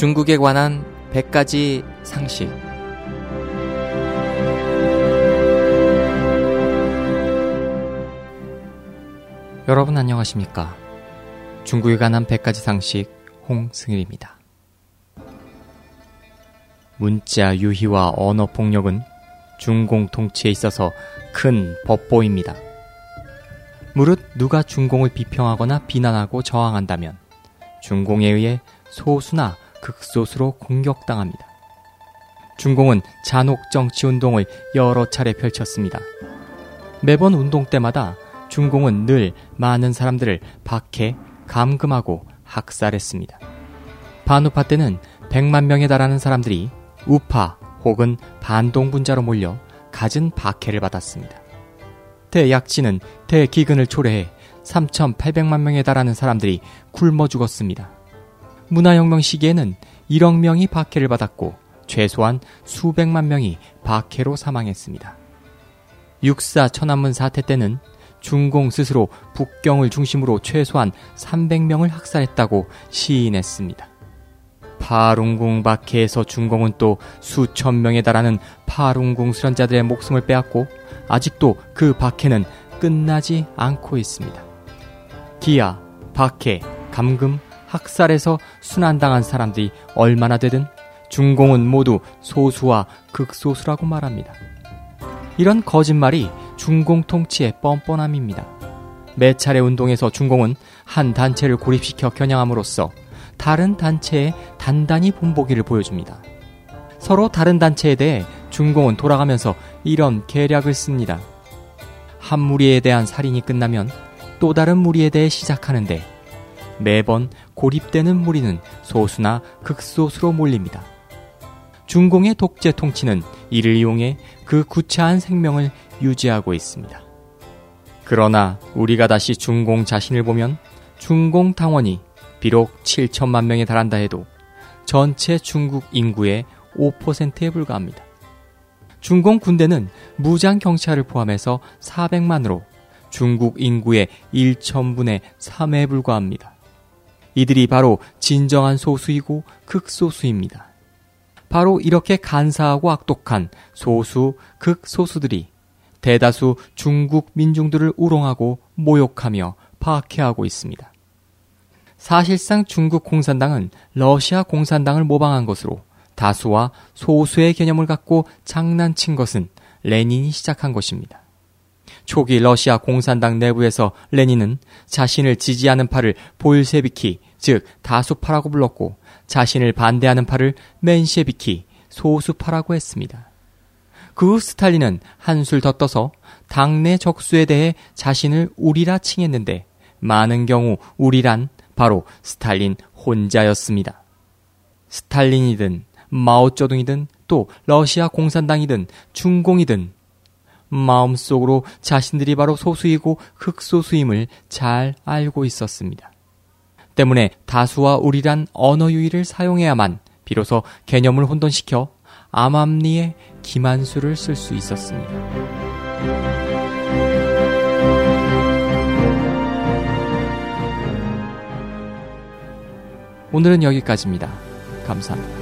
중국에 관한 100가지 상식. 여러분 안녕하십니까? 중국에 관한 100가지 상식 홍승일입니다. 문자 유희와 언어 폭력은 중공 통치에 있어서 큰 법보입니다. 무릇 누가 중공을 비평하거나 비난하고 저항한다면 중공에 의해 소수나 극소수로 공격당합니다. 중공은 잔혹 정치 운동을 여러 차례 펼쳤습니다. 매번 운동 때마다 중공은 늘 많은 사람들을 박해, 감금하고 학살했습니다. 반우파 때는 100만 명에 달하는 사람들이 우파 혹은 반동 분자로 몰려 갖은 박해를 받았습니다. 대약진은 대기근을 초래해 3,800만 명에 달하는 사람들이 굶어 죽었습니다. 문화혁명 시기에는 1억 명이 박해를 받았고 최소한 수백만 명이 박해로 사망했습니다. 육사 천안문 사태 때는 중공 스스로 북경을 중심으로 최소한 300명을 학살했다고 시인했습니다. 파룬궁 박해에서 중공은 또 수천 명에 달하는 파룬궁 수련자들의 목숨을 빼앗고 아직도 그 박해는 끝나지 않고 있습니다. 기아, 박해, 감금, 학살에서 순환당한 사람들이 얼마나 되든 중공은 모두 소수와 극소수라고 말합니다. 이런 거짓말이 중공 통치의 뻔뻔함입니다. 매 차례 운동에서 중공은 한 단체를 고립시켜 겨냥함으로써 다른 단체에 단단히 본보기를 보여줍니다. 서로 다른 단체에 대해 중공은 돌아가면서 이런 계략을 씁니다. 한 무리에 대한 살인이 끝나면 또 다른 무리에 대해 시작하는데 매번 고립되는 무리는 소수나 극소수로 몰립니다. 중공의 독재 통치는 이를 이용해 그 구차한 생명을 유지하고 있습니다. 그러나 우리가 다시 중공 자신을 보면 중공 당원이 비록 7천만 명에 달한다 해도 전체 중국 인구의 5%에 불과합니다. 중공 군대는 무장 경찰을 포함해서 400만으로 중국 인구의 1천분의 3에 불과합니다. 이들이 바로 진정한 소수이고 극소수입니다. 바로 이렇게 간사하고 악독한 소수, 극소수들이 대다수 중국 민중들을 우롱하고 모욕하며 파괴하고 있습니다. 사실상 중국 공산당은 러시아 공산당을 모방한 것으로 다수와 소수의 개념을 갖고 장난친 것은 레닌이 시작한 것입니다. 초기 러시아 공산당 내부에서 레닌은 자신을 지지하는 파를 볼세비키, 즉 다수파라고 불렀고 자신을 반대하는 파를 맨셰비키, 소수파라고 했습니다. 그 후 스탈린은 한술 더 떠서 당내 적수에 대해 자신을 우리라 칭했는데 많은 경우 우리란 바로 스탈린 혼자였습니다. 스탈린이든 마오쩌둥이든 또 러시아 공산당이든 중공이든 마음속으로 자신들이 바로 소수이고 흑소수임을 잘 알고 있었습니다. 때문에 다수와 우리란 언어 유희를 사용해야만 비로소 개념을 혼돈시켜 암암리에 기만수를 쓸 수 있었습니다. 오늘은 여기까지입니다. 감사합니다.